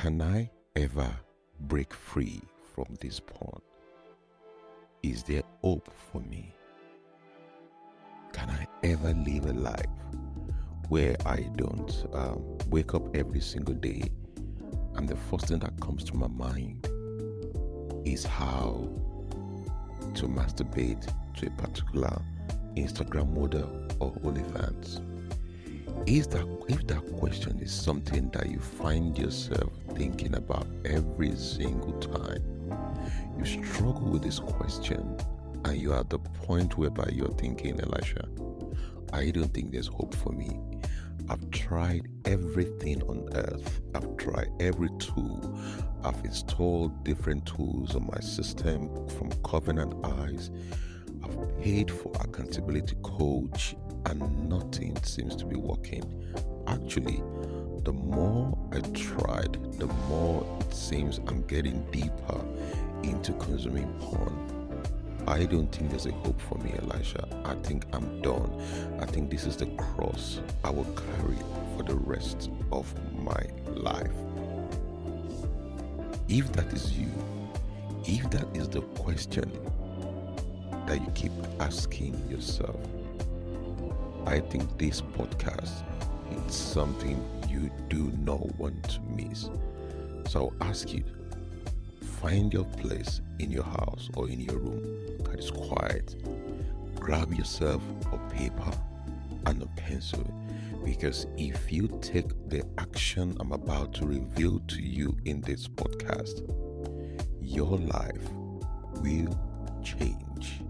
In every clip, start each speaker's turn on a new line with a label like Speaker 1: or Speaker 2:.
Speaker 1: Can I ever break free from this porn? Is there hope for me? Can I ever live a life where I don't um, wake up every single day and the first thing that comes to my mind is how to masturbate to a particular Instagram model or OnlyFans? Is that if that question is something that you find yourself thinking about every single time, you struggle with this question and you're at the point whereby you're thinking, Elisha, I don't think there's hope for me. I've tried everything on earth. I've tried every tool. I've installed different tools on my system from Covenant Eyes. I've paid for accountability coach and nothing seems to be working. Actually, the more I tried, the more it seems I'm getting deeper into consuming porn. I don't think there's a hope for me, Elisha. I think I'm done. I think this is the cross I will carry for the rest of my life. If that is you, if that is the question that you keep asking yourself, I think this podcast is something you do not want to miss. So I'll ask you find your place in your house or in your room that is quiet. Grab yourself a paper and a pencil because if you take the action I'm about to reveal to you in this podcast, your life will change.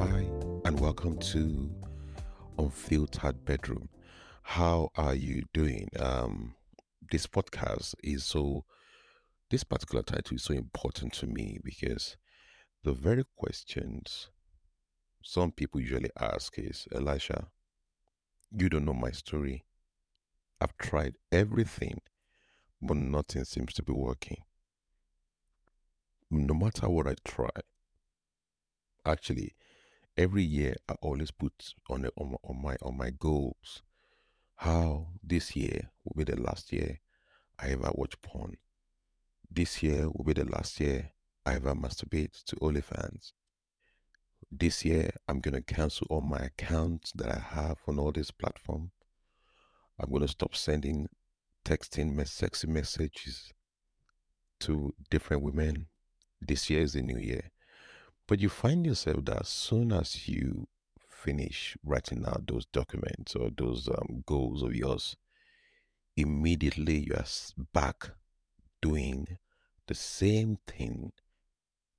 Speaker 1: Hi, and welcome to Unfiltered Bedroom. How are you doing? Um, this podcast is so, this particular title is so important to me because the very questions some people usually ask is Elisha, you don't know my story. I've tried everything, but nothing seems to be working. No matter what I try, actually, every year I always put on, on, my, on my on my goals how this year will be the last year I ever watch porn. This year will be the last year I ever masturbate to OnlyFans. This year I'm gonna cancel all my accounts that I have on all these platforms. I'm gonna stop sending texting me- sexy messages to different women. This year is the new year. But you find yourself that as soon as you finish writing out those documents or those um, goals of yours, immediately you are back doing the same thing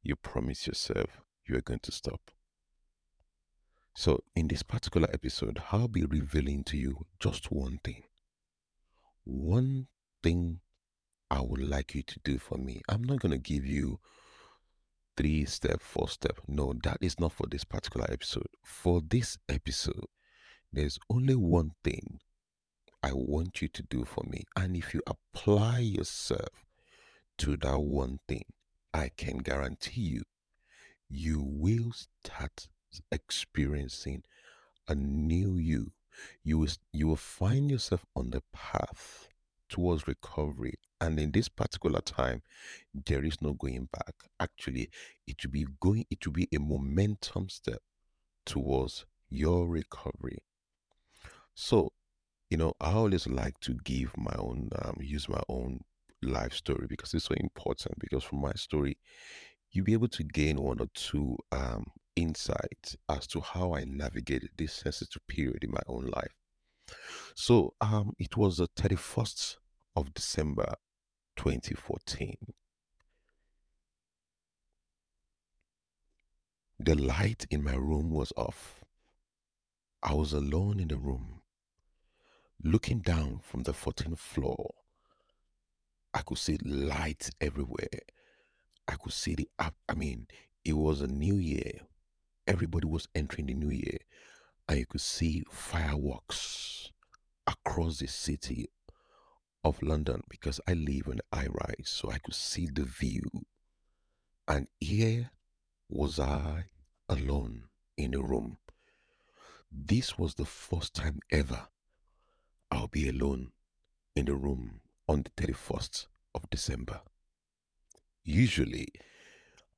Speaker 1: you promised yourself you are going to stop. So, in this particular episode, I'll be revealing to you just one thing. One thing I would like you to do for me. I'm not going to give you three step, four step. No, that is not for this particular episode. For this episode, there's only one thing I want you to do for me. And if you apply yourself to that one thing, I can guarantee you, you will start experiencing a new you. You will, you will find yourself on the path towards recovery. And in this particular time, there is no going back. Actually, it will be going, it will be a momentum step towards your recovery. So, you know, I always like to give my own, um, use my own life story because it's so important. Because from my story, you'll be able to gain one or two um, insights as to how I navigated this sensitive period in my own life. So, um, it was the 31st of December 2014. The light in my room was off. I was alone in the room. Looking down from the 14th floor, I could see lights everywhere. I could see the. I mean, it was a new year. Everybody was entering the new year. And you could see fireworks across the city of London because I live on high rise. So I could see the view. And here was I alone in a room. This was the first time ever I'll be alone in the room on the 31st of December. Usually,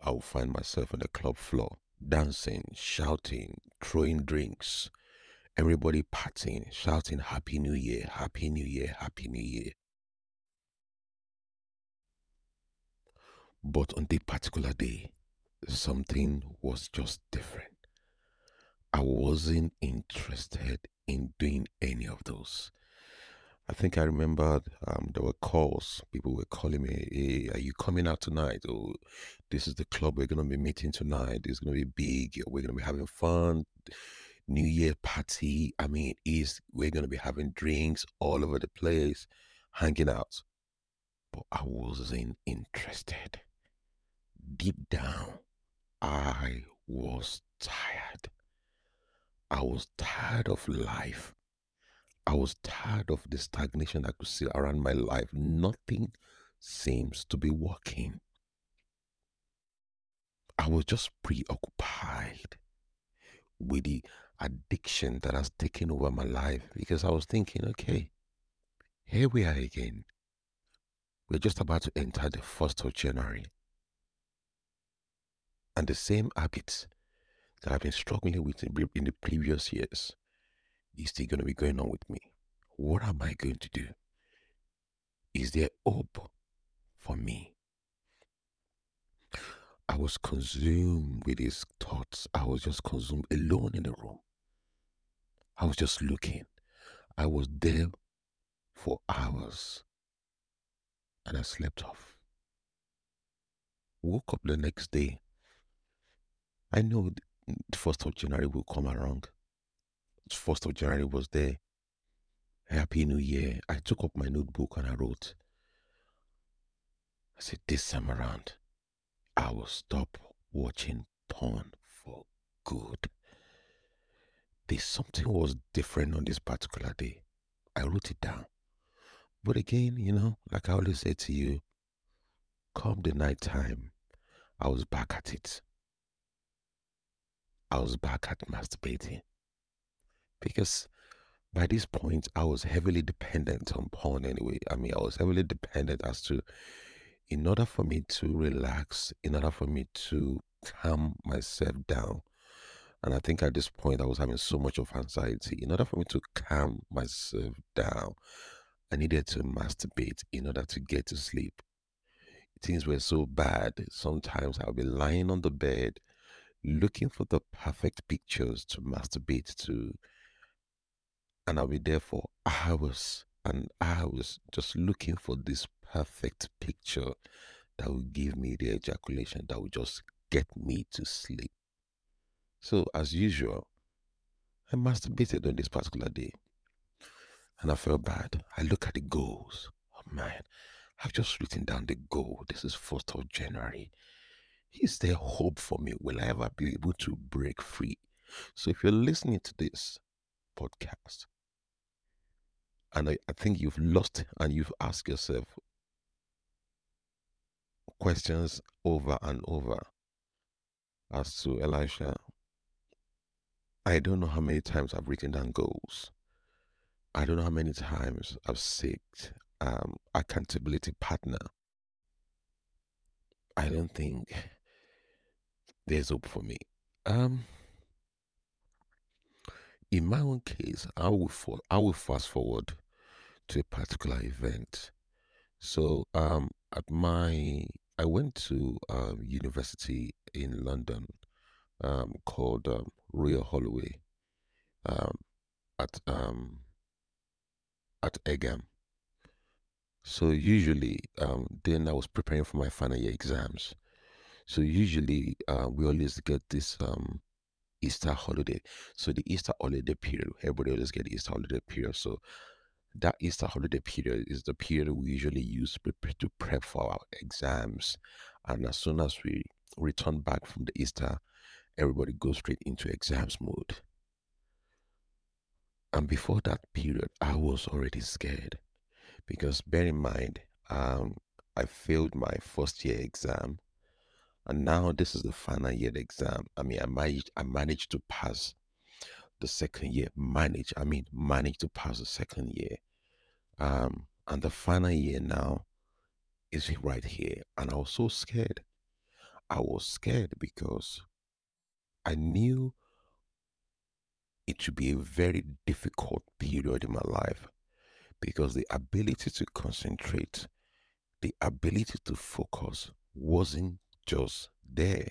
Speaker 1: I'll find myself on the club floor, dancing, shouting, throwing drinks, everybody partying, shouting Happy New Year, Happy New Year, Happy New Year. But on that particular day, something was just different. I wasn't interested in doing any of those. I think I remembered um, there were calls. People were calling me, hey, are you coming out tonight? Oh, this is the club we're going to be meeting tonight. It's going to be big. We're going to be having fun. New Year party. I mean, is we're to be having drinks all over the place, hanging out. But I wasn't interested. Deep down, I was tired. I was tired of life. I was tired of the stagnation I could see around my life. Nothing seems to be working. I was just preoccupied with the addiction that has taken over my life because I was thinking, okay, here we are again. We're just about to enter the 1st of January. And the same habits that I've been struggling with in the previous years is still going to be going on with me. What am I going to do? Is there hope for me? I was consumed with these thoughts. I was just consumed alone in the room. I was just looking. I was there for hours and I slept off. Woke up the next day. I know the 1st of January will come around. 1st of January was there. Happy New Year. I took up my notebook and I wrote, I said, this time around, I will stop watching porn for good. There's something was different on this particular day. I wrote it down. But again, you know, like I always say to you, come the night time, I was back at it. I was back at masturbating. Because by this point, I was heavily dependent on porn anyway. I mean, I was heavily dependent as to, in order for me to relax, in order for me to calm myself down. And I think at this point, I was having so much of anxiety. In order for me to calm myself down, I needed to masturbate in order to get to sleep. Things were so bad. Sometimes I'll be lying on the bed looking for the perfect pictures to masturbate to. And I'll be there for hours and hours just looking for this perfect picture that will give me the ejaculation that will just get me to sleep. So, as usual, I masturbated on this particular day and I felt bad. I look at the goals. Oh man, I've just written down the goal. This is 4th of January. Is there hope for me? Will I ever be able to break free? So if you're listening to this podcast, and I, I think you've lost and you've asked yourself questions over and over as to Elisha, I don't know how many times I've written down goals. I don't know how many times I've sought um, accountability partner. I don't think there's hope for me. Um, in my own case, I will for, I will fast forward to a particular event. So, um, at my I went to um, university in London, um, called um, Royal Holloway, um, at um, at Egham. So usually, um, then I was preparing for my final year exams. So usually uh, we always get this um, Easter holiday. So the Easter holiday period, everybody always get the Easter holiday period. So that Easter holiday period is the period we usually use to prep for our exams. And as soon as we return back from the Easter, everybody goes straight into exams mode. And before that period, I was already scared because bear in mind, um, I failed my first year exam and now this is the final year exam. I mean, I managed, I managed to pass the second year. Manage, I mean, manage to pass the second year. Um, and the final year now is right here. And I was so scared. I was scared because I knew it should be a very difficult period in my life because the ability to concentrate, the ability to focus wasn't just there.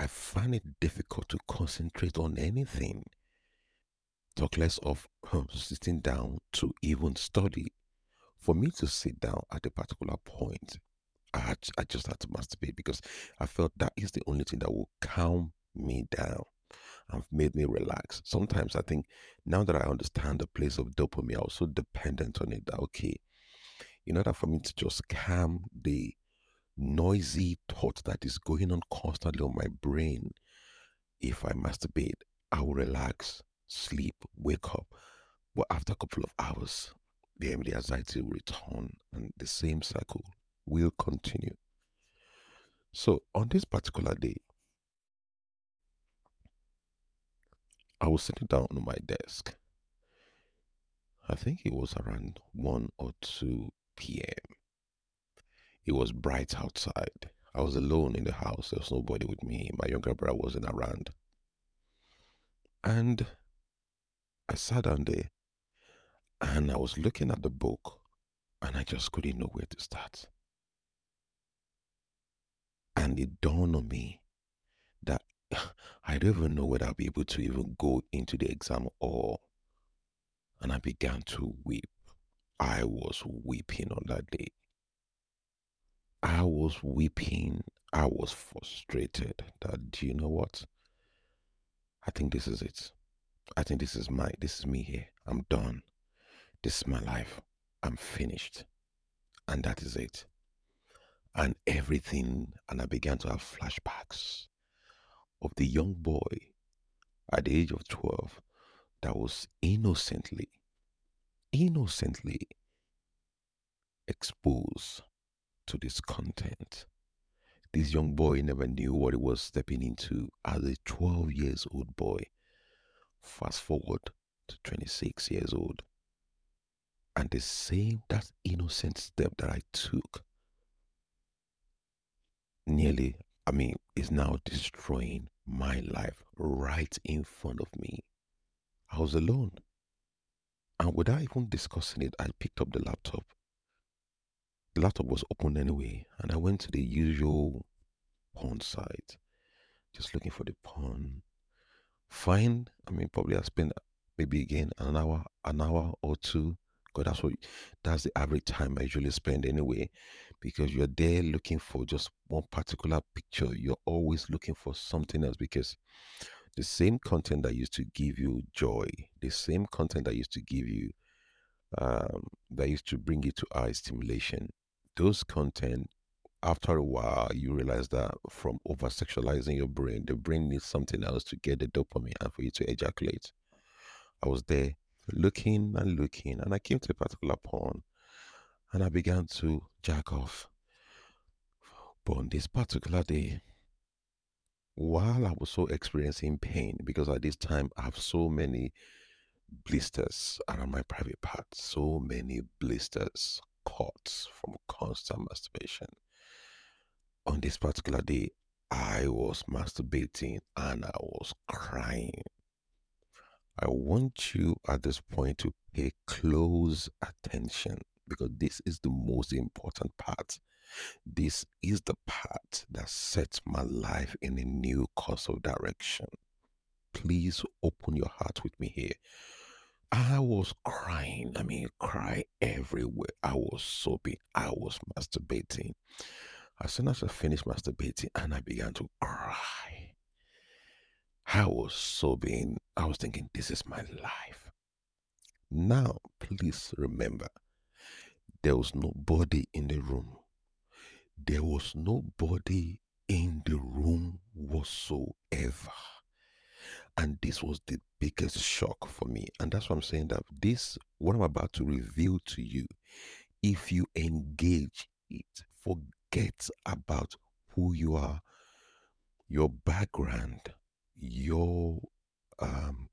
Speaker 1: I find it difficult to concentrate on anything, talk less of um, sitting down to even study. For me to sit down at a particular point, I, had, I just had to masturbate because I felt that is the only thing that will calm me down and made me relax. Sometimes I think now that I understand the place of dopamine, I'm so dependent on it. That okay, in order for me to just calm the noisy thought that is going on constantly on my brain, if I masturbate, I will relax, sleep, wake up. But after a couple of hours, the anxiety will return and the same cycle will continue. So on this particular day, I was sitting down on my desk. I think it was around 1 or 2 p.m. It was bright outside. I was alone in the house. There was nobody with me. My younger brother wasn't around. And I sat down there and I was looking at the book and I just couldn't know where to start. And it dawned on me that I don't even know whether I'll be able to even go into the exam or. And I began to weep. I was weeping on that day. I was weeping. I was frustrated that, do you know what? I think this is it. I think this is my, this is me here. I'm done. This is my life. I'm finished. And that is it. And everything, and I began to have flashbacks of the young boy at the age of 12 that was innocently, innocently exposed to this content. This young boy never knew what he was stepping into as a 12 years old boy. Fast forward to 26 years old. And the same, that innocent step that I took nearly, I mean, is now destroying my life right in front of me. I was alone. And without even discussing it, I picked up the laptop. The laptop was open anyway, and I went to the usual porn site, just looking for the porn. Fine. I mean, probably I spent maybe again an hour, an hour or two. Because that's what that's the average time I usually spend anyway. Because you're there looking for just one particular picture. You're always looking for something else because the same content that used to give you joy, the same content that used to give you um, that used to bring you to eye stimulation, those content after a while you realize that from over sexualizing your brain, the brain needs something else to get the dopamine and for you to ejaculate. I was there looking and looking, and I came to a particular porn and I began to jack off. But on this particular day, while I was so experiencing pain, because at this time I have so many blisters around my private parts, so many blisters, cuts from constant masturbation. On this particular day, I was masturbating and I was crying. I want you at this point to pay close attention because this is the most important part. This is the part that sets my life in a new course of direction. Please open your heart with me here. I was crying. I mean, cry everywhere. I was sobbing. I was masturbating. As soon as I finished masturbating and I began to cry, I was sobbing. I was thinking, this is my life. Now, please remember, there was nobody in the room. There was nobody in the room whatsoever. And this was the biggest shock for me. And that's what I'm saying that this, what I'm about to reveal to you, if you engage it, forget about who you are, your background, your um,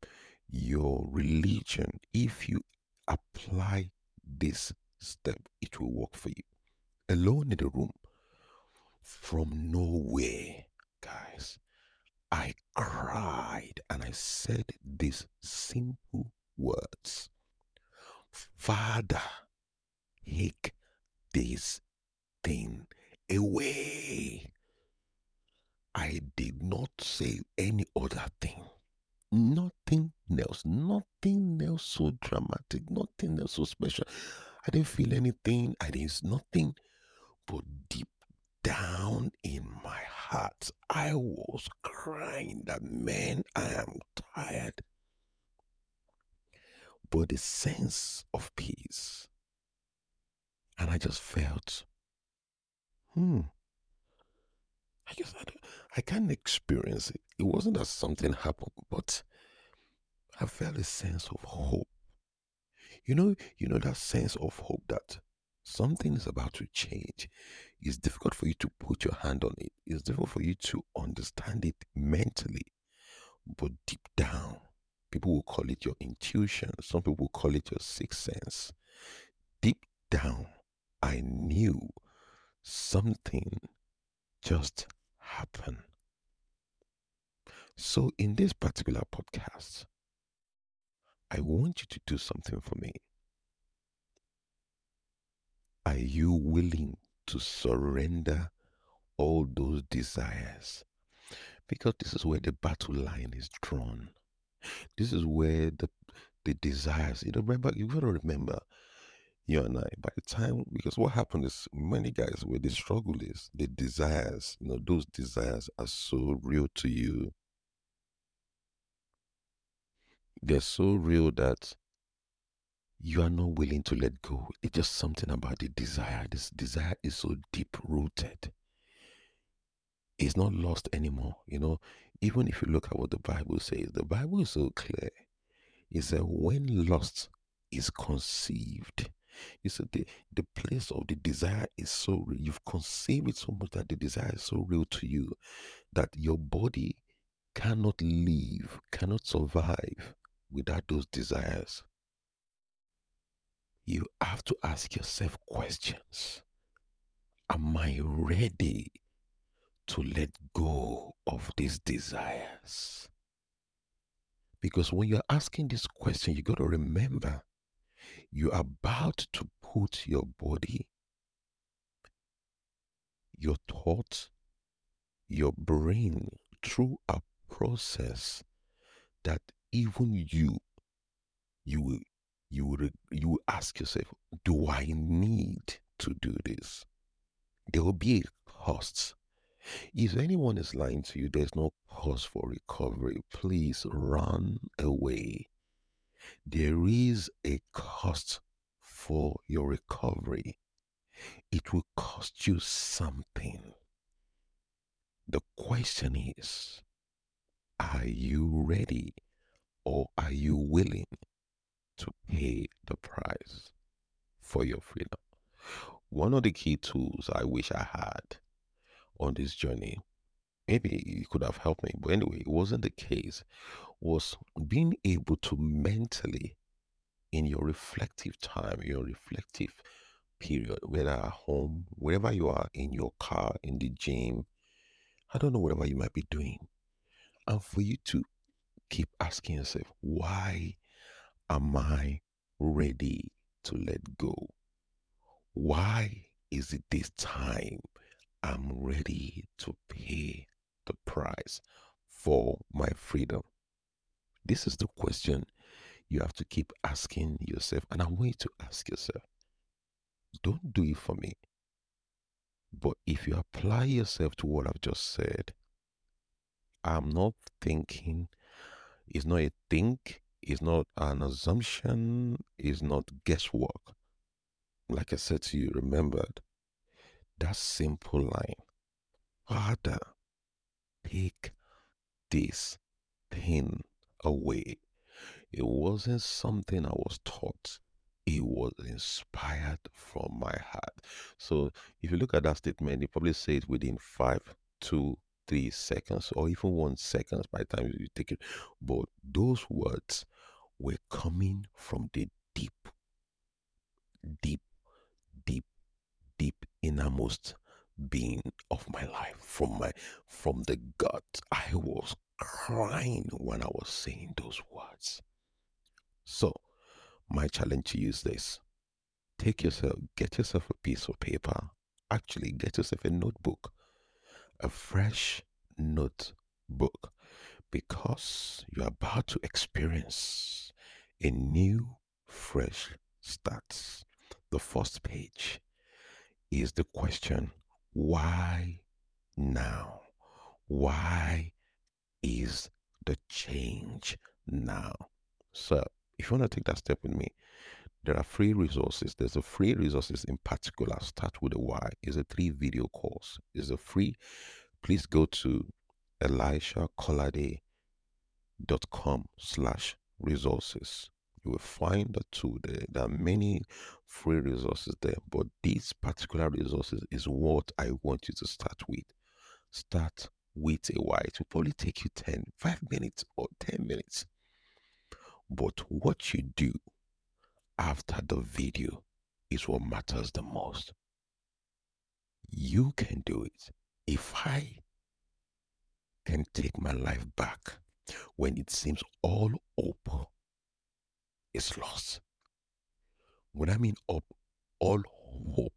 Speaker 1: your religion. If you apply this step, it will work for you. Alone in the room, from nowhere, guys, I cried and I said these simple words Father, take this thing away. I did not say any other thing. Nothing else. Nothing else so dramatic. Nothing else so special. I didn't feel anything. I didn't nothing. But deep down in my heart, I was crying that man, I am tired. But the sense of peace. And I just felt, hmm, I guess I, I can't experience it. It wasn't that something happened, but I felt a sense of hope. You know, you know that sense of hope that something is about to change. It's difficult for you to put your hand on it. It's difficult for you to understand it mentally, but deep down, people will call it your intuition. Some people will call it your sixth sense. Deep down, I knew something just happened. So, in this particular podcast, I want you to do something for me. Are you willing to surrender all those desires? Because this is where the battle line is drawn. This is where the the desires. You know, remember you gotta remember you and I, by the time, because what happened is many guys, where the struggle is, the desires, you know, those desires are so real to you. They're so real that you are not willing to let go. It's just something about the desire. This desire is so deep rooted. It's not lost anymore. You know, even if you look at what the Bible says, the Bible is so clear. It said, when lust is conceived, you said the, the place of the desire is so real. You've conceived it so much that the desire is so real to you that your body cannot live, cannot survive without those desires. You have to ask yourself questions. Am I ready to let go of these desires? Because when you're asking this question, you got to remember you're about to put your body, your thoughts, your brain through a process that even you, you will, you you ask yourself, do I need to do this? There will be a cost. If anyone is lying to you, there's no cost for recovery. Please run away there is a cost for your recovery. It will cost you something. The question is are you ready or are you willing to pay the price for your freedom? One of the key tools I wish I had on this journey, maybe it could have helped me, but anyway, it wasn't the case, was being able to mentally, in your reflective time, your reflective period, whether at home, wherever you are, in your car, in the gym, I don't know, whatever you might be doing, and for you to keep asking yourself, why am I ready to let go? Why is it this time I'm ready to pay the price for my freedom? This is the question you have to keep asking yourself. And I want you to ask yourself don't do it for me. But if you apply yourself to what I've just said, I'm not thinking, it's not a think, it's not an assumption, it's not guesswork. Like I said to you, remembered that simple line Father, take this thing away. It wasn't something I was taught. It was inspired from my heart. So if you look at that statement, you probably say it within five, two, three seconds, or even one seconds by the time you take it. But those words were coming from the deep, deep, deep, deep innermost being of my life. From my from the gut. I was crying when I was saying those words. So my challenge to you is this. Take yourself, get yourself a piece of paper. Actually, get yourself a notebook, a fresh notebook, because you're about to experience a new, fresh start. The first page is the question why now? Why is the change now? So, if you want to take that step with me, there are free resources. There's a free resources in particular. Start with a why. It's a three video course. It's a free. Please go to elishakolade.com slash resources. You will find the two there. There are many free resources there, but these particular resources is what I want you to start with. Start with a why. It will probably take you 10, 5 minutes or 10 minutes. But what you do after the video is what matters the most. You can do it. If I can take my life back when it seems all hope is lost. When I mean up, all hope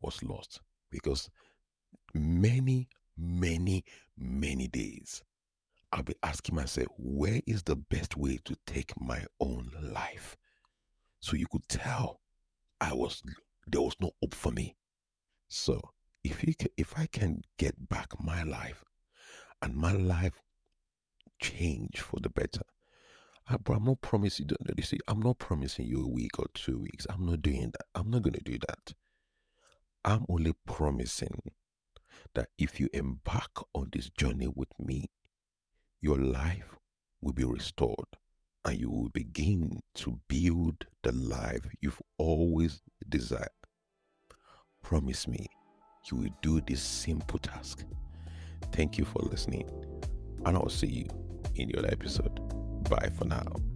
Speaker 1: was lost because many, many, many days I'll be asking myself, where is the best way to take my own life? So you could tell I was there was no hope for me. So if you can, if I can get back my life and my life change for the better, uh, but I'm not promising. You see, I'm not promising you a week or two weeks. I'm not doing that. I'm not going to do that. I'm only promising that if you embark on this journey with me, your life will be restored and you will begin to build the life you've always desired. Promise me you will do this simple task. Thank you for listening, and I'll see you in your episode. Bye for now.